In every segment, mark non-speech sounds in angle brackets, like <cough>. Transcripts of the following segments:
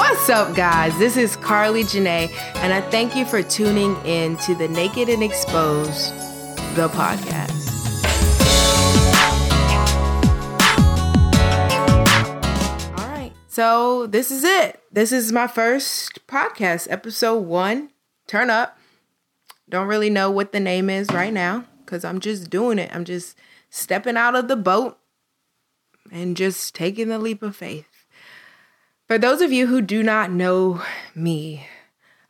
What's up, guys? This is Carlee Janae, and I thank you for tuning in to the Naked and Exposed, the podcast. All right, so this is it. This is my first podcast, episode one. Turn up. Don't really know what the name is right now because I'm just doing it. I'm just stepping out of the boat and just taking the leap of faith. For those of you who do not know me,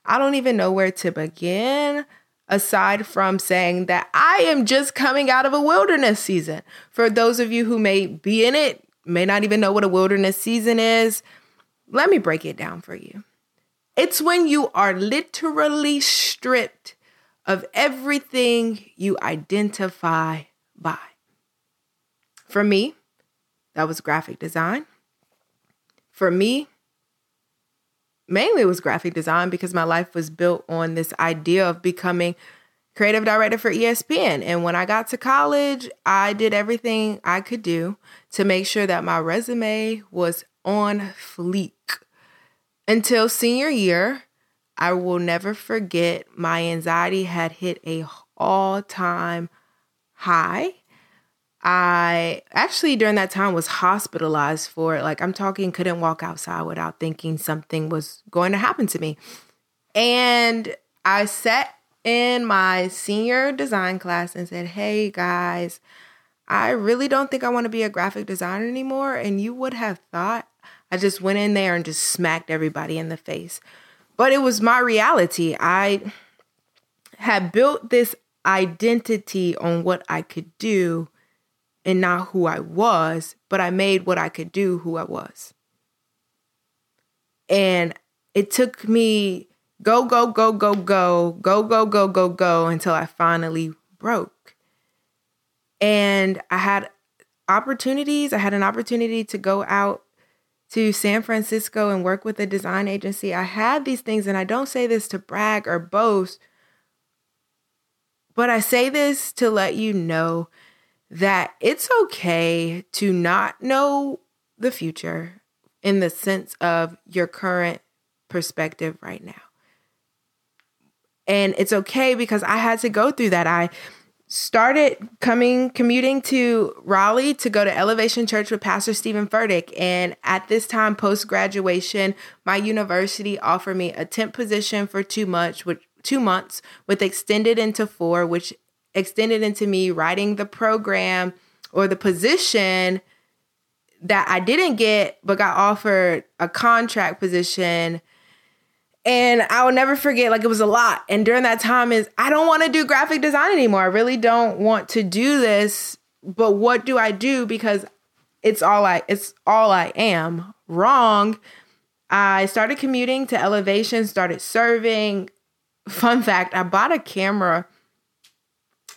I don't even know where to begin aside from saying that I am just coming out of a wilderness season. For those of you who may be in it, may not even know what a wilderness season is, let me break it down for you. It's when you are literally stripped of everything you identify by. For me, that was graphic design. For me, mainly it was graphic design because my life was built on this idea of becoming creative director for ESPN. And when I got to college, I did everything I could do to make sure that my resume was on fleek. Until senior year, I will never forget my anxiety had hit a all-time high I actually during that time was hospitalized for like I'm talking couldn't walk outside without thinking something was going to happen to me. And I sat in my senior design class and said, "Hey guys, I really don't think I want to be a graphic designer anymore." And you would have thought I just went in there and just smacked everybody in the face. But it was my reality. I had built this identity on what I could do and not who I was, but I made what I could do who I was. And it took me go, go, go, go, go, go, go, go, go, go until I finally broke. And I had opportunities. I had an opportunity to go out to San Francisco and work with a design agency. I had these things, and I don't say this to brag or boast, but I say this to let you know that it's okay to not know the future in the sense of your current perspective right now. And it's okay because I had to go through that. I started coming commuting to Raleigh to go to Elevation Church with Pastor Stephen Furtick. And at this time, post graduation, my university offered me a temp position for two months, which two months, with extended into four, which extended into me writing the program or the position that I didn't get, but got offered a contract position. And I will never forget, like it was a lot. And during that time is I don't want to do graphic design anymore. I really don't want to do this. But what do I do? Because it's all I it's all I am. Wrong. I started commuting to elevation, started serving. Fun fact, I bought a camera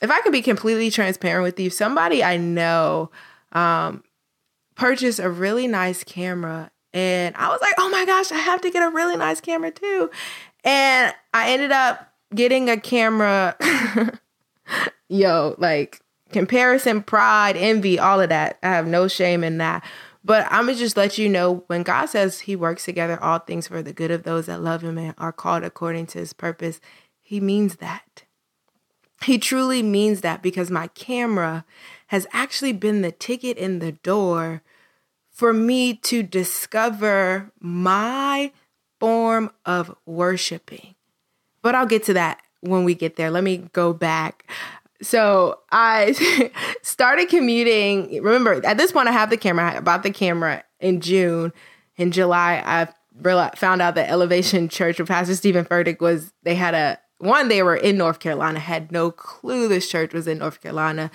if I could be completely transparent with you, somebody I know um, purchased a really nice camera. And I was like, oh my gosh, I have to get a really nice camera too. And I ended up getting a camera. <laughs> Yo, like comparison, pride, envy, all of that. I have no shame in that. But I'm gonna just let you know when God says He works together all things for the good of those that love Him and are called according to His purpose, He means that. He truly means that because my camera has actually been the ticket in the door for me to discover my form of worshiping. But I'll get to that when we get there. Let me go back. So I <laughs> started commuting. Remember, at this point, I have the camera. I bought the camera in June. In July, I found out that Elevation Church with Pastor Stephen Furtick was, they had a one, they were in North Carolina, had no clue this church was in North Carolina,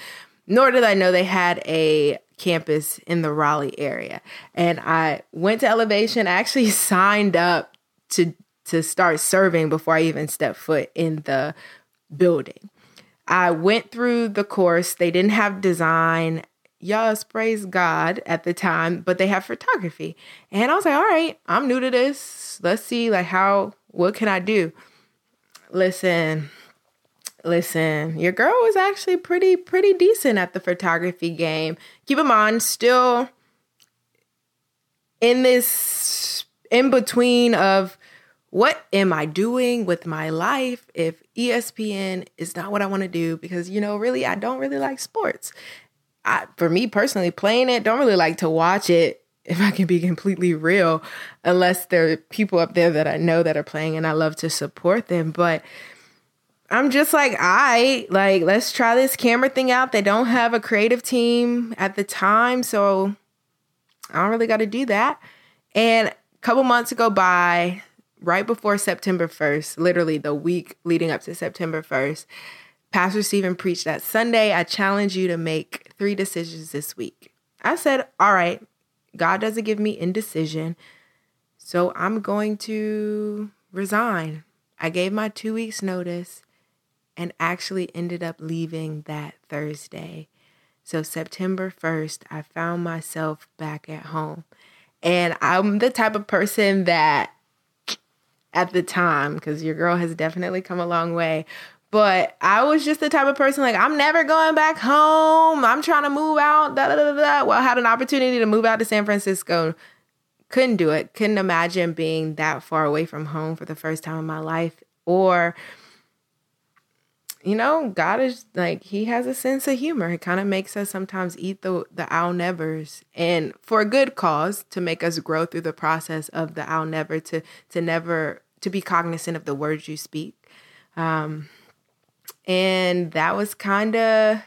nor did I know they had a campus in the Raleigh area. And I went to Elevation, I actually <laughs> signed up to to start serving before I even stepped foot in the building. I went through the course. They didn't have design. Yes, praise God at the time, but they have photography. And I was like, all right, I'm new to this. Let's see like how what can I do? Listen, listen, your girl was actually pretty pretty decent at the photography game. Keep in mind, still in this in between of what am I doing with my life if ESPN is not what I want to do? Because, you know, really, I don't really like sports. I, for me personally, playing it, don't really like to watch it if I can be completely real, unless there are people up there that I know that are playing and I love to support them. But I'm just like, I like, let's try this camera thing out. They don't have a creative team at the time, so I don't really got to do that. And a couple months go by, right before September 1st, literally the week leading up to September 1st, Pastor Stephen preached that Sunday, I challenge you to make three decisions this week. I said, All right, God doesn't give me indecision. So I'm going to resign. I gave my two weeks' notice and actually ended up leaving that Thursday. So September 1st, I found myself back at home. And I'm the type of person that at the time, because your girl has definitely come a long way, but I was just the type of person like, I'm never going back home. I'm trying to move out. Da, da, da, da. Well, I had an opportunity to move out to San Francisco. Couldn't do it. Couldn't imagine being that far away from home for the first time in my life. Or, you know, God is like, He has a sense of humor. It kind of makes us sometimes eat the, the I'll nevers and for a good cause to make us grow through the process of the I'll never, to, to never, to be cognizant of the words you speak. Um, and that was kind of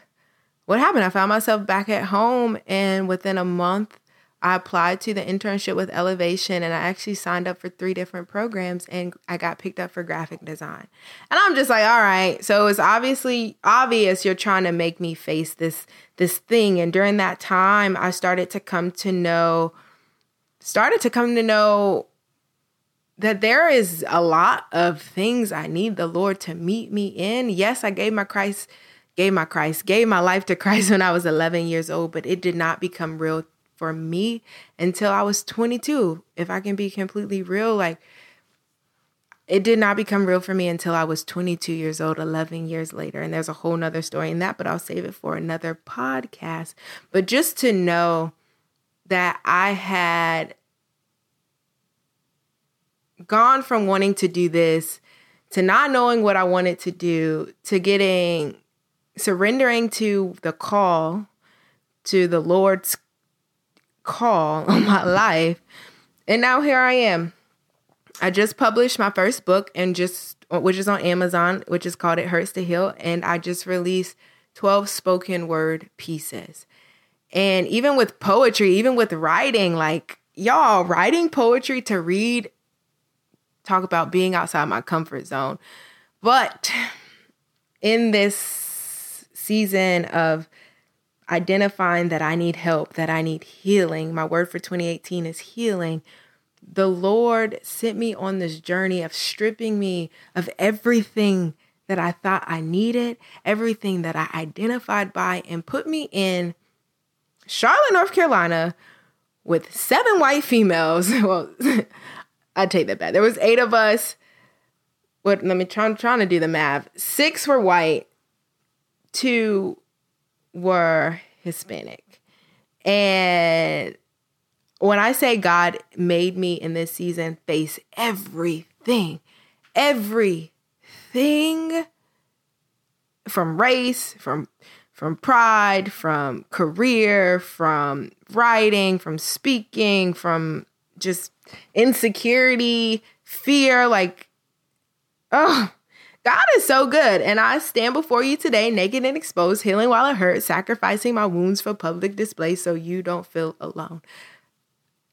what happened. I found myself back at home, and within a month, I applied to the internship with Elevation and I actually signed up for three different programs and I got picked up for graphic design. And I'm just like, all right, so it's obviously obvious you're trying to make me face this this thing. And during that time, I started to come to know started to come to know that there is a lot of things I need the Lord to meet me in. Yes, I gave my Christ, gave my Christ, gave my life to Christ <laughs> when I was 11 years old, but it did not become real for me until I was 22. If I can be completely real, like it did not become real for me until I was 22 years old, 11 years later. And there's a whole nother story in that, but I'll save it for another podcast. But just to know that I had gone from wanting to do this to not knowing what I wanted to do to getting surrendering to the call to the Lord's call <laughs> on my life. And now here I am. I just published my first book and just which is on Amazon, which is called It Hurts to Heal, and I just released 12 spoken word pieces. And even with poetry, even with writing, like y'all, writing poetry to read talk about being outside my comfort zone. But in this season of identifying that I need help, that I need healing, my word for 2018 is healing. The Lord sent me on this journey of stripping me of everything that I thought I needed, everything that I identified by, and put me in Charlotte, North Carolina with seven white females. <laughs> Well, I take that back. There was eight of us. What? Let me try. I'm trying to do the math. Six were white. Two were Hispanic. And when I say God made me in this season face everything, everything from race, from from pride, from career, from writing, from speaking, from just insecurity, fear, like, oh, God is so good. And I stand before you today, naked and exposed, healing while it hurts, sacrificing my wounds for public display so you don't feel alone.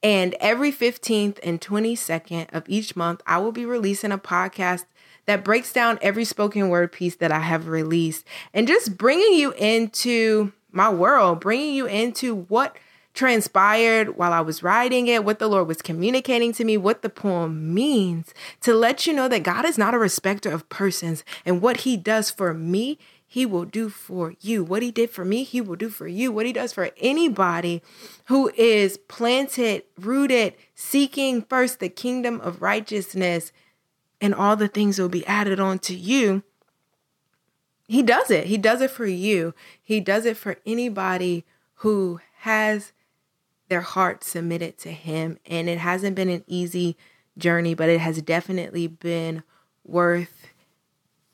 And every 15th and 22nd of each month, I will be releasing a podcast that breaks down every spoken word piece that I have released and just bringing you into my world, bringing you into what transpired while I was writing it, what the Lord was communicating to me, what the poem means, to let you know that God is not a respecter of persons and what He does for me. He will do for you. What he did for me, he will do for you. What he does for anybody who is planted, rooted, seeking first the kingdom of righteousness, and all the things will be added on to you. He does it. He does it for you. He does it for anybody who has their heart submitted to Him. And it hasn't been an easy journey, but it has definitely been worth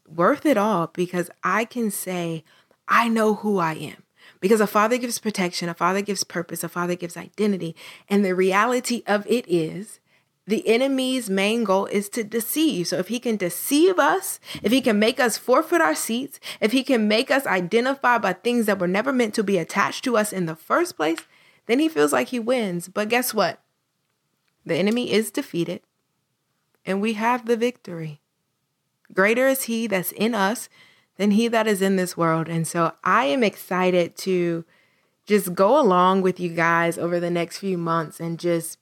worth it all because I can say I know who I am. Because a father gives protection, a father gives purpose, a father gives identity. And the reality of it is the enemy's main goal is to deceive. So if he can deceive us, if he can make us forfeit our seats, if he can make us identify by things that were never meant to be attached to us in the first place, then he feels like he wins. But guess what? The enemy is defeated and we have the victory. Greater is he that's in us than he that is in this world. And so I am excited to just go along with you guys over the next few months and just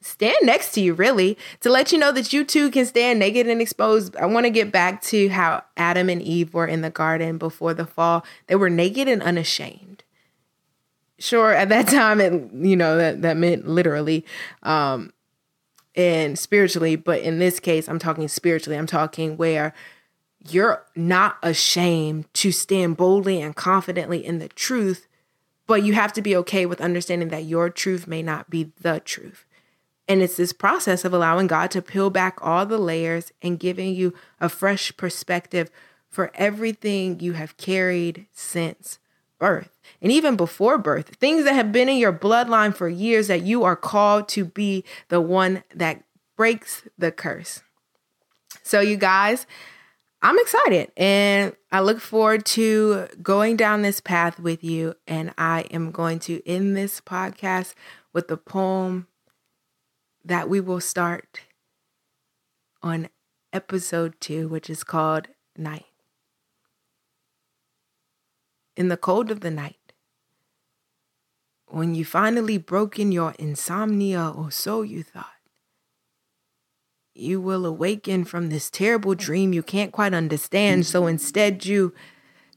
stand next to you, really, to let you know that you too can stand naked and exposed. I want to get back to how Adam and Eve were in the garden before the fall. They were naked and unashamed. Sure, at that time, it you know that that meant literally, um, and spiritually. But in this case, I'm talking spiritually. I'm talking where you're not ashamed to stand boldly and confidently in the truth, but you have to be okay with understanding that your truth may not be the truth. And it's this process of allowing God to peel back all the layers and giving you a fresh perspective for everything you have carried since birth. And even before birth, things that have been in your bloodline for years that you are called to be the one that breaks the curse. So, you guys, I'm excited and I look forward to going down this path with you. And I am going to end this podcast with the poem that we will start on episode two, which is called Night. In the cold of the night, when you finally broken your insomnia, or so you thought, you will awaken from this terrible dream you can't quite understand. So instead, you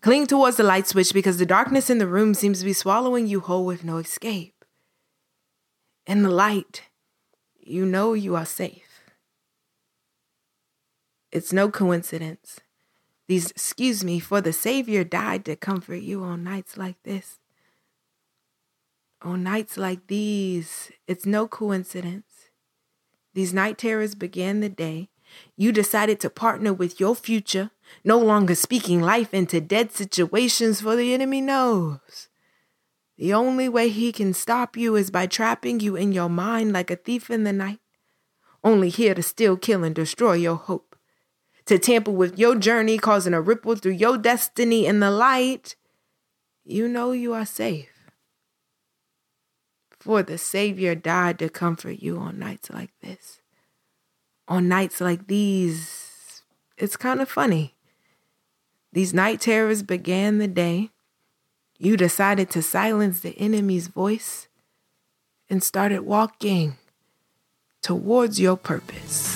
cling towards the light switch because the darkness in the room seems to be swallowing you whole with no escape. In the light, you know you are safe. It's no coincidence. These, excuse me, for the Savior died to comfort you on nights like this. On nights like these, it's no coincidence. These night terrors began the day you decided to partner with your future, no longer speaking life into dead situations, for the enemy knows the only way he can stop you is by trapping you in your mind like a thief in the night, only here to steal, kill, and destroy your hope, to tamper with your journey, causing a ripple through your destiny in the light. You know you are safe. For the Savior died to comfort you on nights like this. On nights like these, it's kind of funny. These night terrors began the day you decided to silence the enemy's voice and started walking towards your purpose.